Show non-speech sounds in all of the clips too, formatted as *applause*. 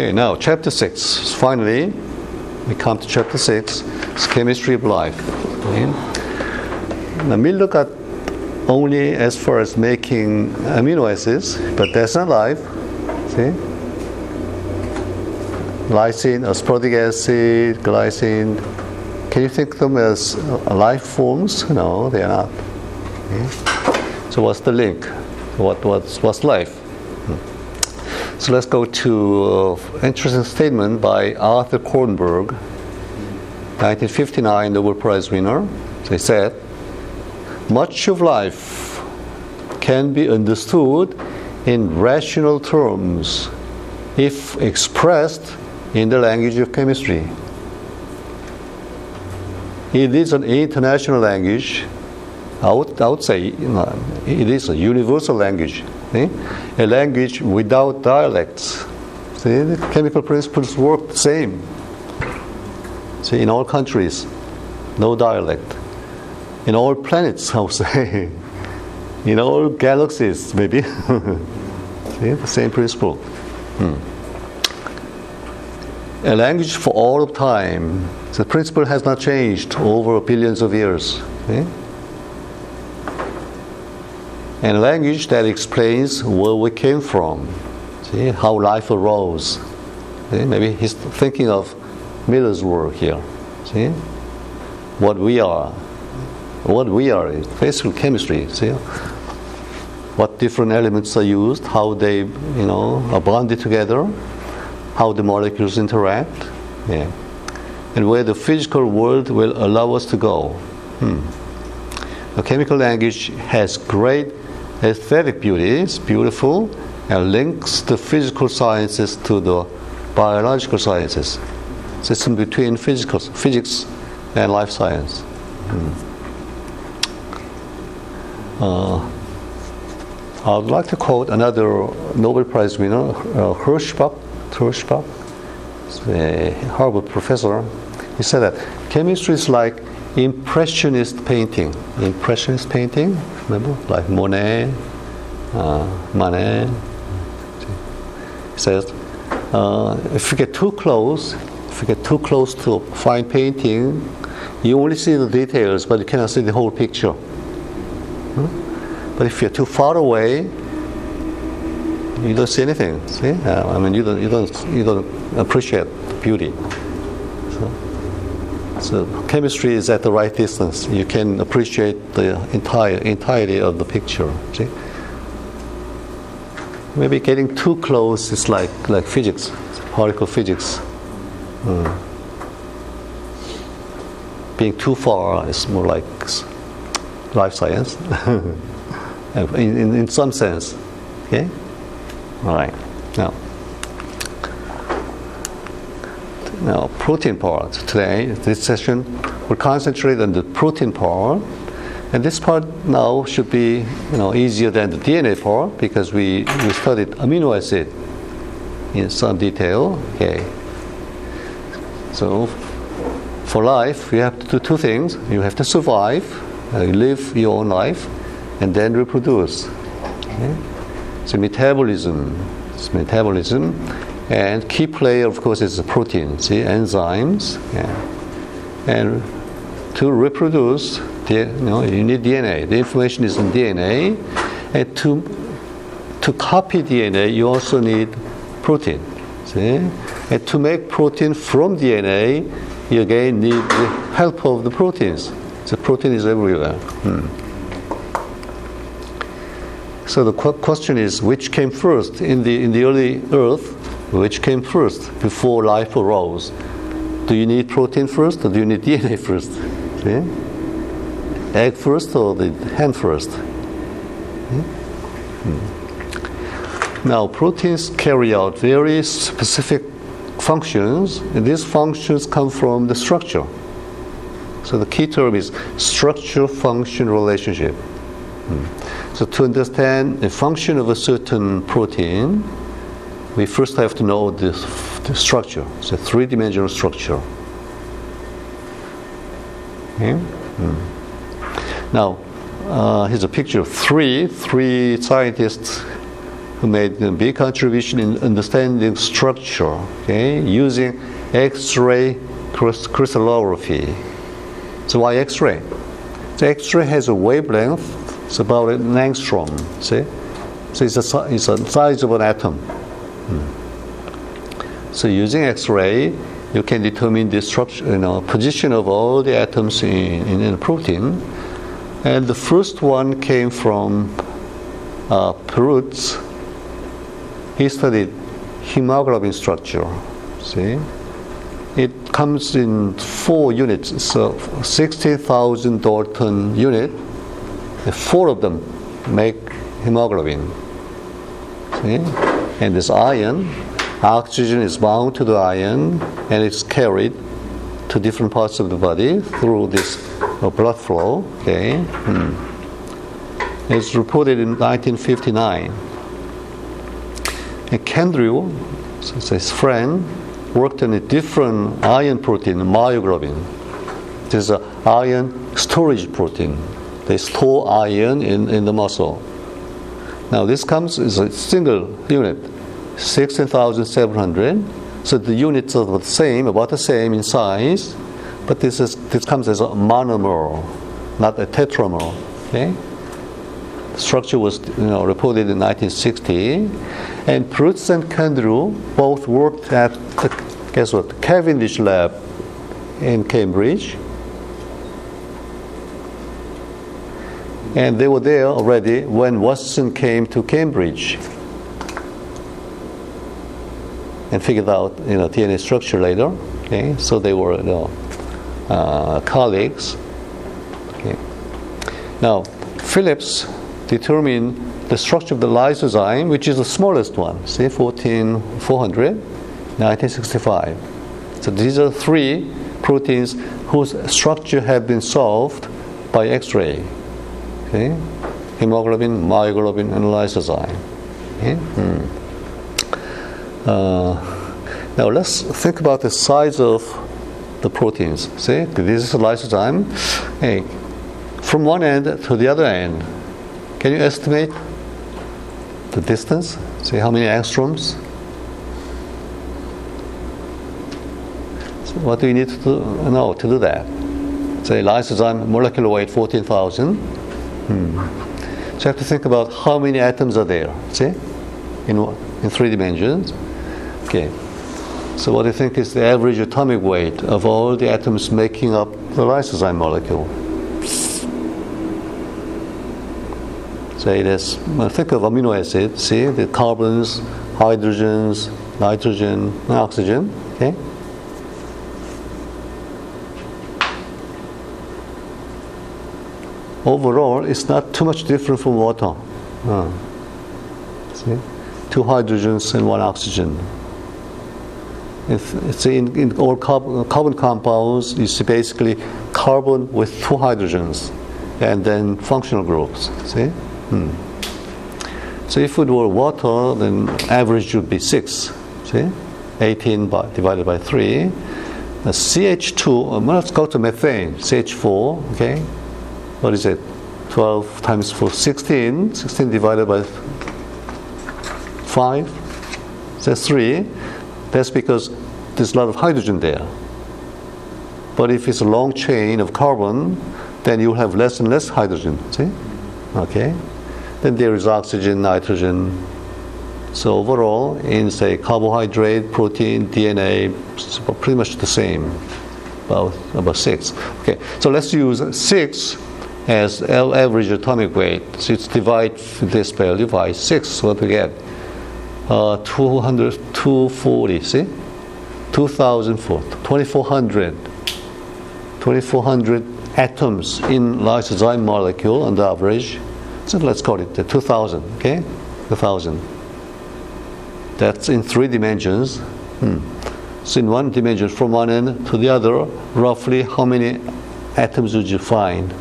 Okay, now chapter 6. Finally, we come to chapter 6. It's chemistry of life. Okay. Now we look at only as far as making amino acids, but that's not life. See? Lysine, aspartic acid, glycine. Can you think of them as life forms? No, they are not. Okay. So what's the link? What, what's, what's life? So let's go to an interesting statement by Arthur Kornberg, 1959 Nobel Prize winner. They said, much of life can be understood in rational terms if expressed in the language of chemistry. It is an international language. I would, I would say you know, it is a universal language, eh? a language without dialects. See, the chemical principles work the same. See, in all countries, no dialect in all planets, I would *laughs* say, in all galaxies, maybe. *laughs* See, the same principle. Hmm. A language for all of time. The principle has not changed over billions of years. See? And language that explains where we came from, see, how life arose. See? Maybe he's thinking of Miller's work here. See? What we are, what we are is basically chemistry. See what different elements are used, how they you know are bonded together, how the molecules interact, yeah, and where the physical world will allow us to go. Hmm. The chemical language has great aesthetic beauty. It's beautiful and links the physical sciences to the biological sciences. System between physical, physics and life science. Hmm. Uh, I would like to quote another Nobel Prize winner, uh, Herschbach, Herschbach, a Harvard professor. He said that chemistry is like impressionist painting. Impressionist painting, remember, like Monet, uh, Manet. He says, uh, if you get too close, if you get too close to a fine painting, you only see the details, but you cannot see the whole picture. But if you're too far away, you don't see anything. See? Uh, I mean, you don't, you don't, you don't appreciate beauty. So, so, chemistry is at the right distance. You can appreciate the entire entirety of the picture. See? Maybe getting too close is like like physics, particle physics. Mm. Being too far is more like life science. *laughs* in, in, in some sense. Okay? All right. Now, now protein part. Today, this session will concentrate on the protein part. And this part now should be you know, easier than the DNA part because we, we studied amino acid in some detail. Okay. So for life, you have to do two things. You have to survive, uh, live your own life, and then reproduce. Okay? So metabolism, it's metabolism, and key player, of course, is the protein, see, enzymes, yeah. and to reproduce, you know, you need DNA. The information is in DNA, and to to copy DNA, you also need protein. See, and to make protein from DNA, you again need the help of the proteins. The protein is everywhere. Hmm. So the qu- question is, which came first in the in the early Earth? Which came first before life arose? Do you need protein first, or do you need *laughs* DNA first? See? Egg first, or the hen first? Hmm. Now, proteins carry out very specific functions, and these functions come from the structure. So the key term is structure-function relationship. Hmm. So to understand the function of a certain protein, we first have to know the, the structure. A three-dimensional structure. Okay? Hmm. Now, uh, here's a picture of three, three scientists who made a big contribution in understanding structure, okay, using X-ray crystallography. So why X-ray? The X-ray has a wavelength. It's about an angstrom. See, so it's a it's a size of an atom. Hmm. So using X-ray, you can determine the structure, you know, position of all the atoms in, in, a protein. And the first one came from uh, Perutz. He studied hemoglobin structure. See, it comes in four units. So 60,000 Dalton unit. Four of them make hemoglobin. See, and this iron oxygen is bound to the iron and it's carried to different parts of the body through this uh, blood flow. Okay, hmm. it's reported in 1959. And Kendrew, his friend, worked on a different iron protein, myoglobin. This is an iron storage protein. They store iron in, in the muscle. Now this comes as a single unit, 16,700. So the units are the same, about the same in size, but this is this comes as a monomer, not a tetramer. Okay. The structure was you know, reported in 1960, and Perutz and Kendrew both worked at the guess what Cavendish lab in Cambridge, and they were there already when Watson came to Cambridge and figured out you know DNA structure later. Okay, so they were you know, uh, colleagues. Okay. Now Phillips determined the structure of the lysozyme, which is the smallest one, see 14400, 1965. So these are three proteins whose structure have been solved by X-ray. Okay, hemoglobin, myoglobin, and lysozyme. Okay? Hmm. Uh, now let's think about the size of the proteins. See, this is lysozyme. Hey, from one end to the other end, can you estimate the distance? See how many angstroms? So what do you need to do, know to do that? Say lysozyme molecular weight 14,000. Hmm. So you have to think about how many atoms are there. See, in in three dimensions. Okay. So what you think is the average atomic weight of all the atoms making up the lysozyme molecule? Say this. well, think of amino acids, see, the carbons, hydrogens, nitrogen, and oxygen, okay? Overall, it's not too much different from water. Uh, see? Two hydrogens and one oxygen. If it's in, in all carbon, carbon compounds, it's basically carbon with two hydrogens and then functional groups. See? Hmm. So if it were water, then average would be six. See? 18 by, divided by 3. The CH2, um, let's go to methane, CH4, okay? What is it? 12 times 4, 16. 16 divided by 5. That's 3. That's because there's a lot of hydrogen there. But if it's a long chain of carbon, then you'll have less and less hydrogen. See? Okay? Then there is oxygen, nitrogen. So overall, in say carbohydrate, protein, DNA, pretty much the same. About about six. Okay, so let's use six as average atomic weight. So it's divide this value by six. What we get? Uh, 200, 240. See? 2004, 2400, 2400 atoms in lysozyme molecule on the average. So let's call it the 2000, okay? 2000. That's in three dimensions. Hmm. So in one dimension, from one end to the other, roughly how many atoms would you find?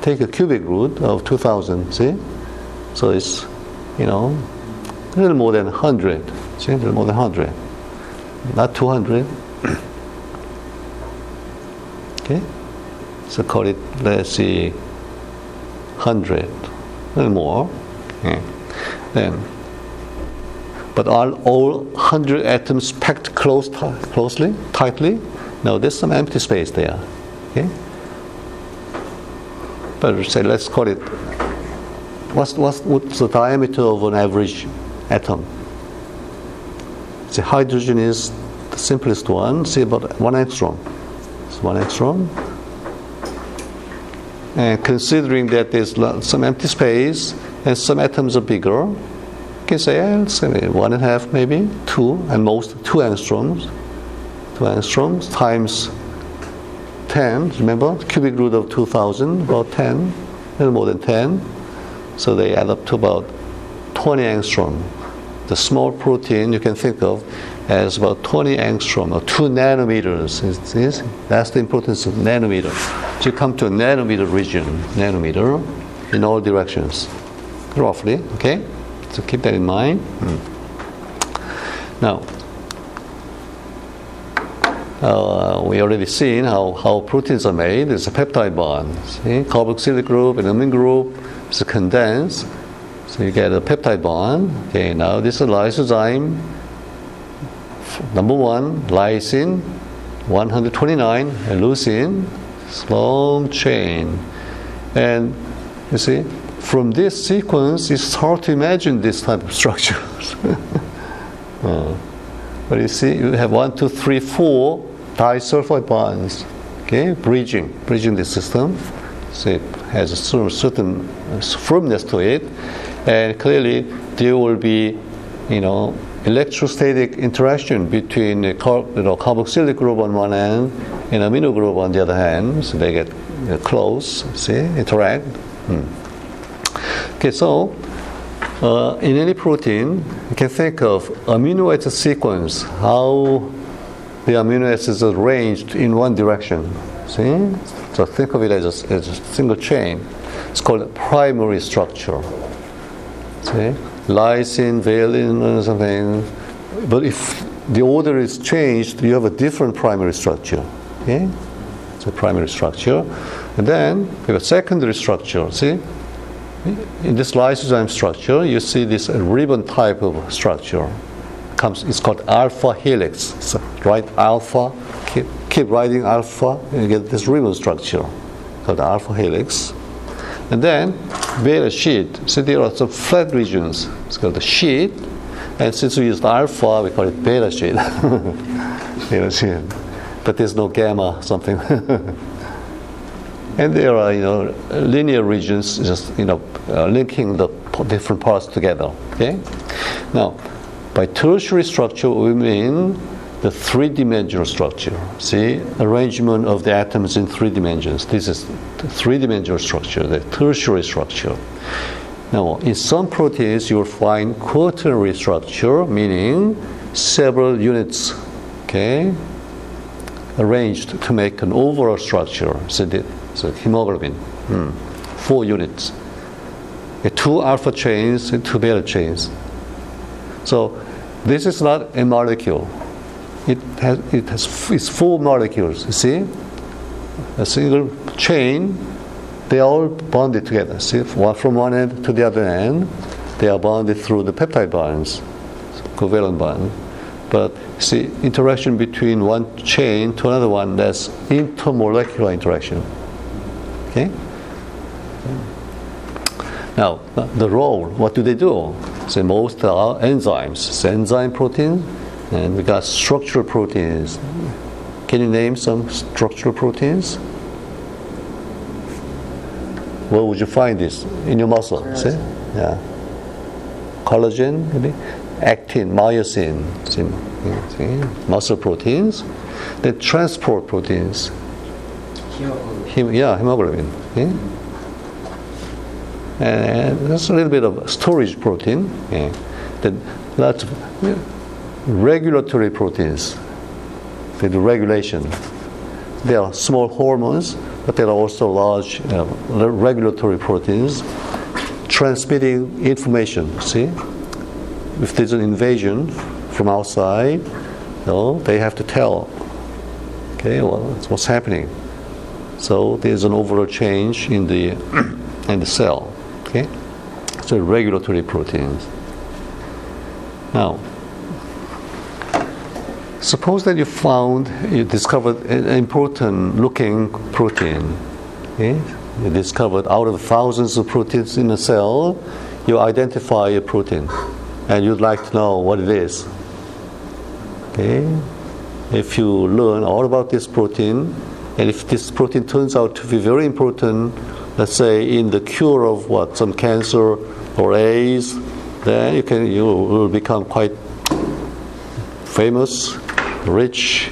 Take a cubic root of 2000, see? So it's, you know, a little more than 100. See, a little more than 100 not 200. okay? So call it, let's see, 100, a little more. Okay. Then, but are all 100 atoms packed close, closely, tightly? No, there's some empty space there. Okay? But say, let's call it, what's, what's, what's the diameter of an average atom? The hydrogen is the simplest one, say about one angstrom. It's one angstrom. And considering that there's some empty space and some atoms are bigger, you can say, yeah, say one and a half, maybe two, and most two angstroms. Two angstroms times 10, remember? Cubic root of 2000, about 10, a little more than 10. So they add up to about 20 angstrom. The small protein you can think of as about 20 angstrom or 2 nanometers. Is, is, that's the importance of nanometer. So you come to a nanometer region, nanometer, in all directions, roughly, okay? So keep that in mind. Hmm. Now, uh, we already seen how, how proteins are made. It's a peptide bond. See, carboxylic group and amine group is condensed. So you get a peptide bond. Okay, now this is lysozyme. Number one, lysine, 129, and leucine, long chain. And you see, from this sequence, it's hard to imagine this type of structures. *laughs* uh, but you see, you have one, two, three, four disulfide bonds, okay, bridging, bridging the system. So it has a certain firmness to it, and clearly there will be, you know, electrostatic interaction between the car, you know, carboxylic group on one end and amino group on the other hand. So they get you know, close, see, interact. Hmm. Okay, so uh, in any protein, you can think of amino acid sequence, how the amino acids are arranged in one direction. See? So think of it as a, as a single chain. It's called primary structure. See? lysine, valine, something. But if the order is changed, you have a different primary structure. Okay? It's a primary structure. And then we have a secondary structure. See? In this lysozyme structure, you see this ribbon type of structure. Comes, it's called alpha helix. So write alpha, keep, keep writing alpha, and you get this ribbon structure called alpha helix. And then beta sheet. So there are some flat regions. It's called the sheet. And since we used alpha, we call it beta sheet. *laughs* beta sheet. But there's no gamma something. *laughs* and there are, you know, linear regions just, you know, uh, linking the different parts together. Okay? Now, by tertiary structure, we mean the three-dimensional structure. See, arrangement of the atoms in three dimensions. This is the three-dimensional structure, the tertiary structure. Now, in some proteins, you'll find quaternary structure, meaning several units, okay, arranged to make an overall structure. So, the, so hemoglobin, hmm, four units, two alpha chains two beta chains. So, this is not a molecule it has, it has it's four molecules. You see, a single chain. They are all bonded together. See, one from one end to the other end, they are bonded through the peptide bonds, covalent bond. But see, interaction between one chain to another one, that's intermolecular interaction. Okay. Now, the role, what do they do? So most are enzymes. So enzyme protein and we got structural proteins. Can you name some structural proteins? Where would you find this? In your muscle, see? Yeah. Collagen, maybe? Actin, myosin, see? see? muscle proteins. Then transport proteins. Hemoglobin. yeah, hemoglobin. Yeah? And there's a little bit of storage protein. Yeah. Then lots of regulatory proteins. They do regulation. They are small hormones, but there are also large uh, regulatory proteins transmitting information. See, if there's an invasion from outside, you know, they have to tell. Okay, well, what's happening. So there's an overall change in the *clears throat* in the cell. Okay, so regulatory proteins. Now, suppose that you found, you discovered an important looking protein. Okay? You discovered out of thousands of proteins in a cell, you identify a protein and you'd like to know what it is. Okay? If you learn all about this protein, and if this protein turns out to be very important, let's say in the cure of what some cancer or AIDS, then you can you will become quite famous, rich,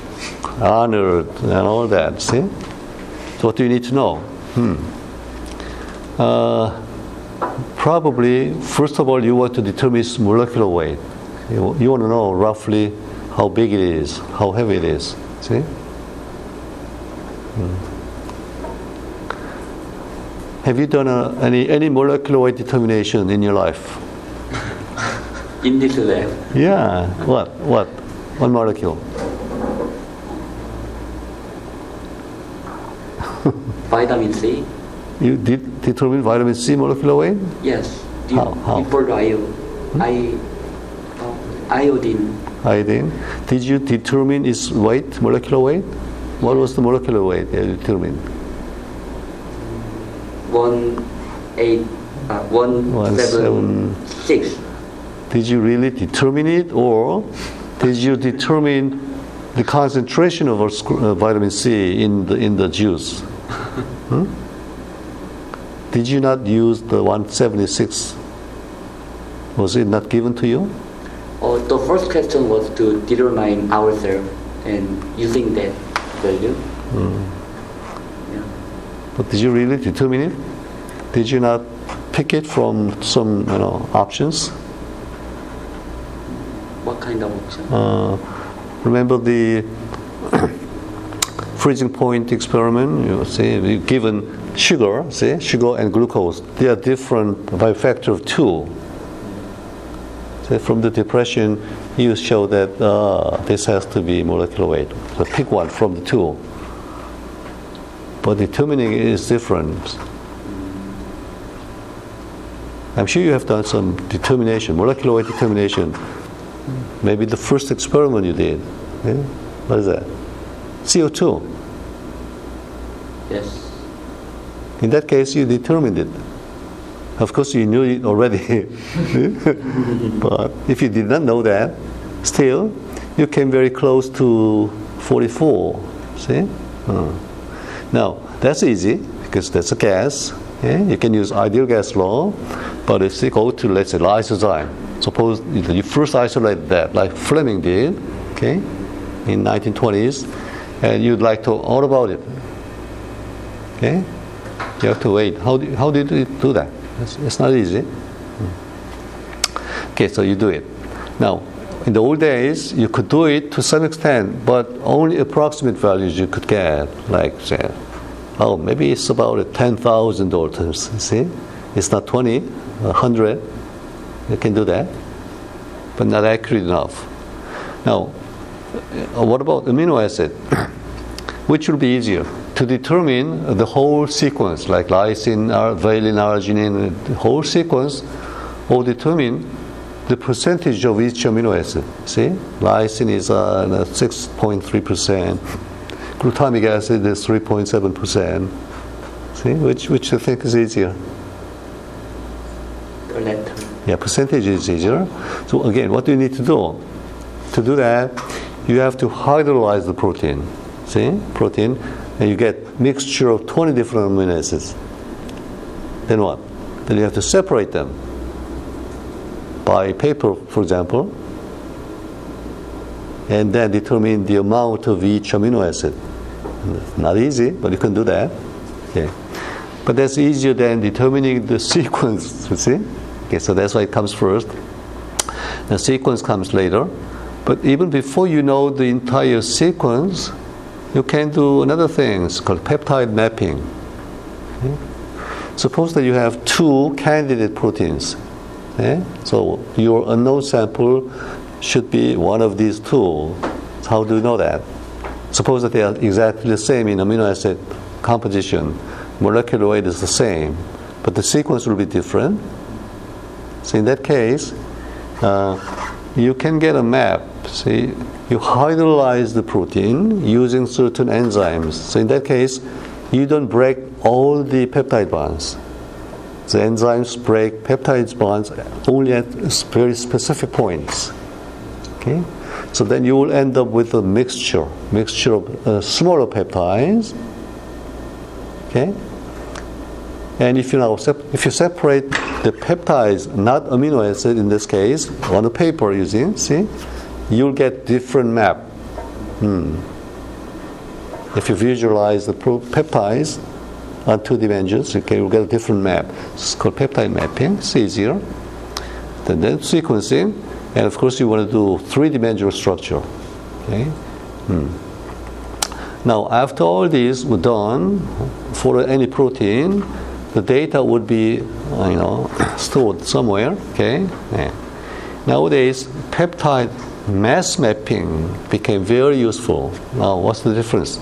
honored, and all that. See? So what do you need to know? Hmm. Uh, probably, first of all, you want to determine its molecular weight. You, you want to know roughly how big it is, how heavy it is. See? Hmm. Have you done a, any, any molecular weight determination in your life? In this lab, Yeah. What? What? One molecule. Vitamin C. You did determine vitamin C molecular weight? Yes. The- How- how? IO, I, uh, iodine Iodine. Did you determine its weight, molecular weight? What was the molecular weight that you determined? one eight, uh, one, One seven, six. Did you really determine it, or did you determine the concentration of uh, vitamin C in the in the juice? Hmm? Did you not use the 176? Was it not given to you? Uh, the first question was to determine ourselves and using that value. Yeah. But did you really determine it? Did you not pick it from some you know options? What kind of option? Uh, remember the freezing point experiment? You see, we given sugar, see, sugar and glucose, they are different by a factor of two. So from the depression, you show that uh, this has to be molecular weight. So pick one from the two. But determining is different. I'm sure you have done some determination, molecular weight determination. Maybe the first experiment you did. Yeah? What is that? CO2. Yes. In that case, you determined it. Of course, you knew it already. *laughs* but if you did not know that, still, you came very close to 44. See? Uh. Now, that's easy because that's a gas. Yeah? You can use ideal gas law. But if you go to, let's say, lysozyme, suppose you you first isolate that, like Fleming did, okay, in 1920s, and you'd like to all about it. Okay? You have to wait. How, do, how did you do that? It's, it's not easy. Okay, so you do it. Now, in the old days, you could do it to some extent, but only approximate values you could get, like say, oh, maybe it's about 10,000 daltons. You see, it's not 20, 100. You can do that, but not accurate enough. Now, uh, what about amino acid? *coughs* Which will be easier? To determine the whole sequence, like lysine, ar- valine, arginine, the whole sequence, or determine the percentage of each amino acid. See, lysine is uh, 6.3%, glutamic acid is 3.7%. See, which which you think is easier? The. Yeah, percentage is easier. So again, what do you need to do? To do that, you have to hydrolyze the protein. See, protein, and you get mixture of 20 different amino acids. Then what? Then you have to separate them by paper, for example, and then determine the amount of each amino acid. Not easy, but you can do that. Okay. But that's easier than determining the *laughs* sequence, you see? Okay, so that's why it comes first. The sequence comes later. But even before you know the entire sequence, you can do another thing. It's called peptide mapping. Okay? Suppose that you have two candidate proteins. Okay? So your unknown sample should be one of these two. How do you know that? Suppose that they are exactly the same in amino acid composition. Molecular weight is the same, but the sequence will be different. So in that case, uh, you can get a map. See, you hydrolyze the protein using certain enzymes. So in that case, you don't break all the peptide bonds. The enzymes break peptide bonds only at very specific points. Okay, so then you will end up with a mixture, mixture of uh, smaller peptides. Okay, and if you now sep- if you separate the peptides, not amino acid in this case, on the paper using, see, you'll get different map. Hmm. If you visualize the peptides on two dimensions, okay, you'll get a different map. It's called peptide mapping. It's easier. Then, then sequencing, and of course you want to do three-dimensional structure. Okay. Hmm. Now, after all these were done for any protein, the data would be, you know, *clears throat* stored somewhere. Okay. Yeah. Nowadays, peptide mass mapping became very useful. Now, what's the difference?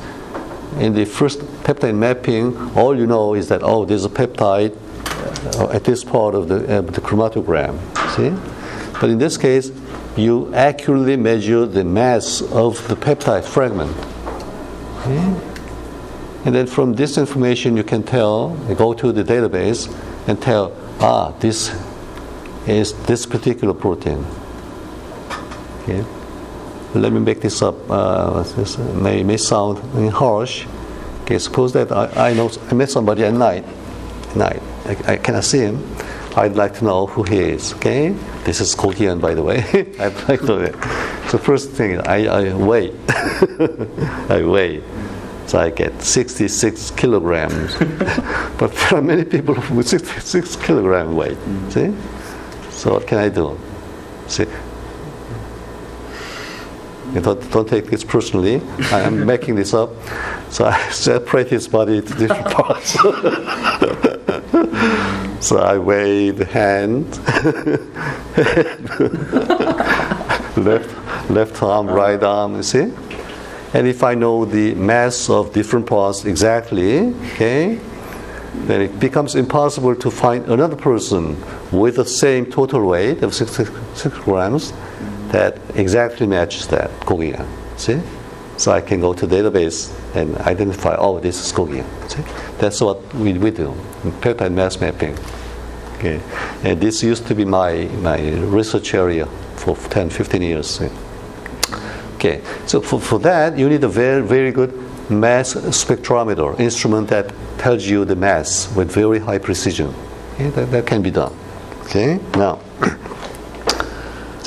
In the first peptide mapping, all you know is that oh, there's a peptide uh, at this part of the, uh, the chromatogram. See, but in this case, you accurately measure the mass of the peptide fragment. And then from this information, you can tell, you go to the database and tell, ah, this is this particular protein. Okay. Let me make this up. Uh, this may, may sound harsh. Okay, suppose that I, I know I met somebody at night. Night, I, I cannot see him. I'd like to know who he is. Okay, this is Kogian, by the way. *laughs* I'd like to know. So first thing, I, I weigh. *laughs* I weigh. So I get 66 kilograms. *laughs* but there are many people with 66 kilogram weight. See? So what can I do? See? Don't, don't take this personally. I am making this up. So I *laughs* separate his body into different *laughs* parts. *laughs* so I weigh the hand, left, left arm, right arm, you see? And if I know the mass of different parts exactly, okay, then it becomes impossible to find another person with the same total weight of 6, six grams that exactly matches that Kogian. See? So I can go to database and identify, oh, this is. See? That's what we, we do peptide mass mapping. Okay. And this used to be my, my research area for 10, 15 years. See? Okay, so for, for that, you need a very, very good mass spectrometer, instrument that tells you the mass with very high precision. Okay, that, that can be done. Okay, now, *clears throat*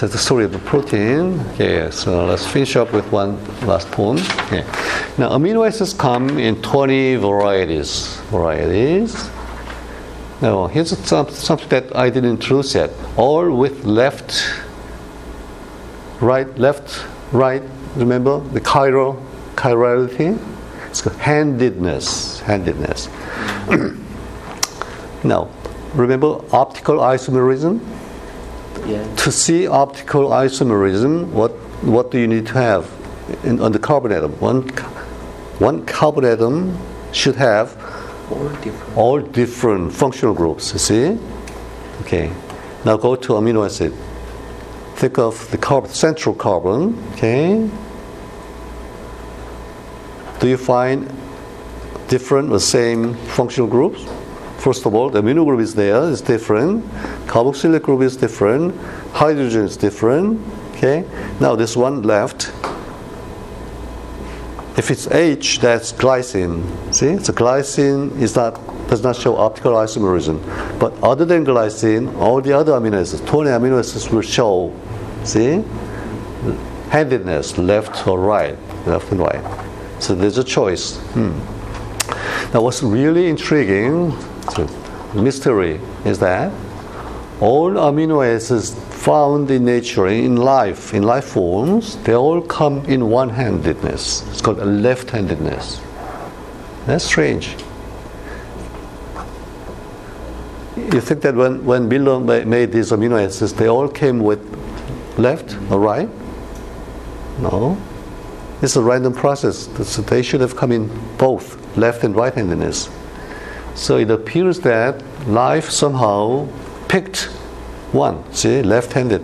that's the story of the protein. Okay, so let's finish up with one last poem. Okay. Now, amino acids come in 20 varieties. Varieties. Now, here's some, something that I didn't introduce yet. All with left, right, left, right. Remember the chiral, chirality? It's called handedness. Handedness. *clears throat* now, remember optical isomerism? Yeah. To see optical isomerism, what what do you need to have in, on the carbon atom? One one carbon atom should have All different. all different functional groups. You see? Okay. Now go to amino acid. Think of the carb- central carbon. Okay. Do you find different or same functional groups? First of all, the amino group is there, it's different. Carboxylic group is different. Hydrogen is different. Okay. Now this one left. If it's H, that's glycine. See, so glycine is not does not show optical isomerism. But other than glycine, all the other amino acids, 20 amino acids will show. See, handedness, left or right, left and right. So there's a choice. Hmm. Now, what's really intriguing, so mystery, is that all amino acids found in nature, in life, in life forms, they all come in one-handedness. It's called a left-handedness. That's strange. You think that when, when Miller made these amino acids, they all came with left or right? No. It's a random process. So they should have come in both left and right handedness. So it appears that life somehow picked one, see, left handed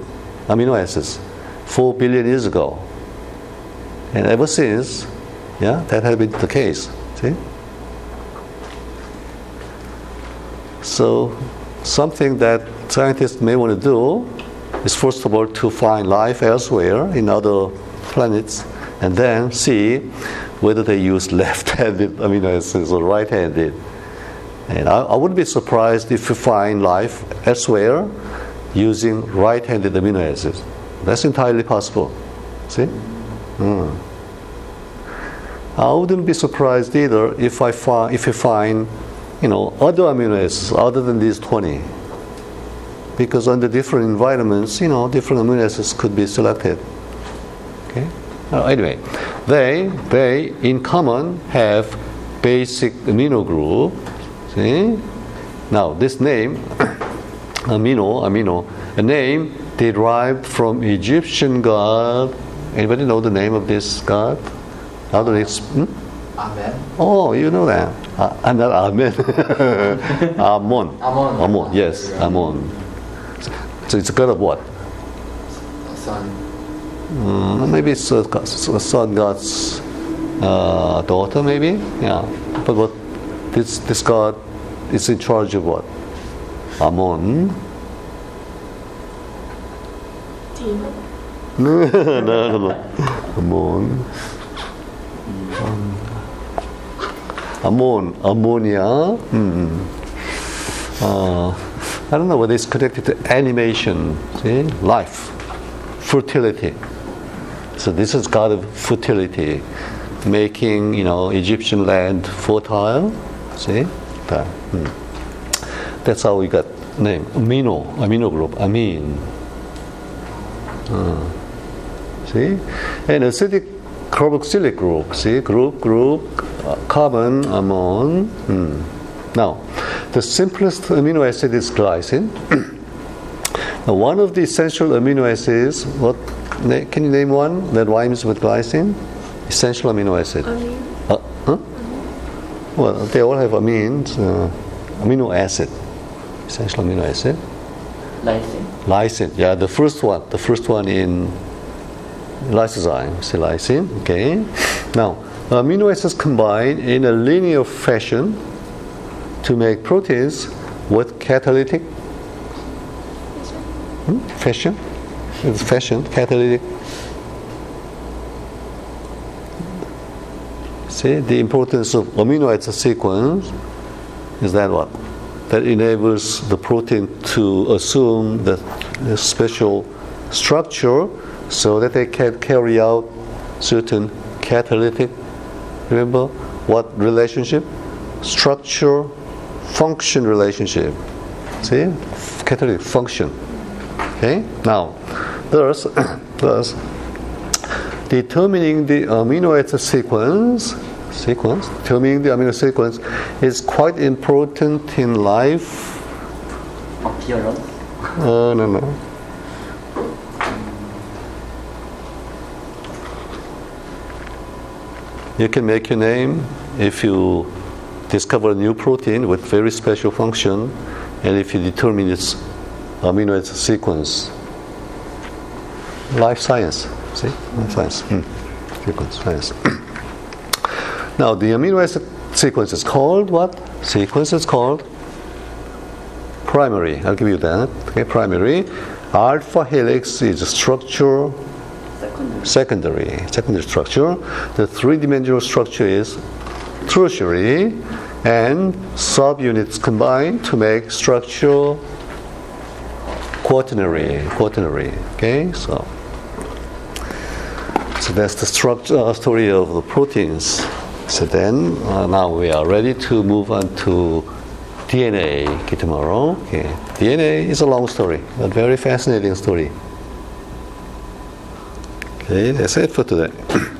amino acids. 4 billion years ago. And ever since, yeah, that has been the case. See? So, something that scientists may want to do is first of all to find life elsewhere in other planets and then see whether they use *laughs* left-handed amino acids or right-handed. And I, I wouldn't be surprised if we find life elsewhere using right-handed amino acids. That's entirely possible. See? Mm. I wouldn't be surprised either if I find if we find, you know, other amino acids other than these 20. Because under different environments, you know, different amino acids could be selected. Okay. Uh, anyway, they they in common have basic amino group. Now this name, *coughs* amino, amino, a name derived from Egyptian god. Anybody know the name of this god? How do they? Hmm? Amen. Oh, you know that. Uh, uh, not Amen. *laughs* Amon. Amon. Amon. Yes, Amon. So it's a god of what? Sun. Mm, maybe it's a, a sun god's uh, daughter, maybe. Yeah. But what? This this god is in charge of what? Amon. Demon. *laughs* no, no, no. Amon. Ammon, ammonia. Mm. Uh, I don't know whether it's connected to animation, see, life, fertility. So this is god of fertility, making you know Egyptian land fertile. See, that. mm. That's how we got name amino amino group amine. Uh, see, and acidic carboxylic group. See, group group uh, carbon amon. Hmm. Now, the simplest amino acid is glycine. *clears throat* now, one of the essential amino acids. What can you name one that rhymes with glycine? Essential amino acid. Amine. Well, they all have amines. Uh, amino acid. Essential amino acid. Lysine. Lysine, yeah, the first one, the first one in lysozyme, see lysine, okay. Now, amino acids combine in a linear fashion to make proteins with catalytic hmm? fashion. It's fashion, catalytic. See, the importance of amino acid sequence is that what? That enables the protein to assume the, the special structure so that they can carry out certain catalytic. Remember what relationship? Structure, function relationship. See, catalytic function. Okay. Now, thus, *coughs* thus, determining the amino acid sequence sequence. Determining the amino sequence is quite important in life. Appearance. uh, no no. You can make your name if you discover a new protein with very special function and if you determine its amino acid sequence. Life science. See? Life science. Hmm. sequence science now the amino acid sequence is called what? Sequence is called primary. I'll give you that. Okay primary. Alpha helix is a structure Secondary. secondary secondary structure. The three-dimensional structure is tertiary and subunits combine to make structure quaternary quaternary. Okay so so that's the structure uh, story of the proteins so then uh, now we are ready to move on to dna tomorrow. Okay. Dna is a long story but very fascinating story. Okay, that's it for today. *coughs*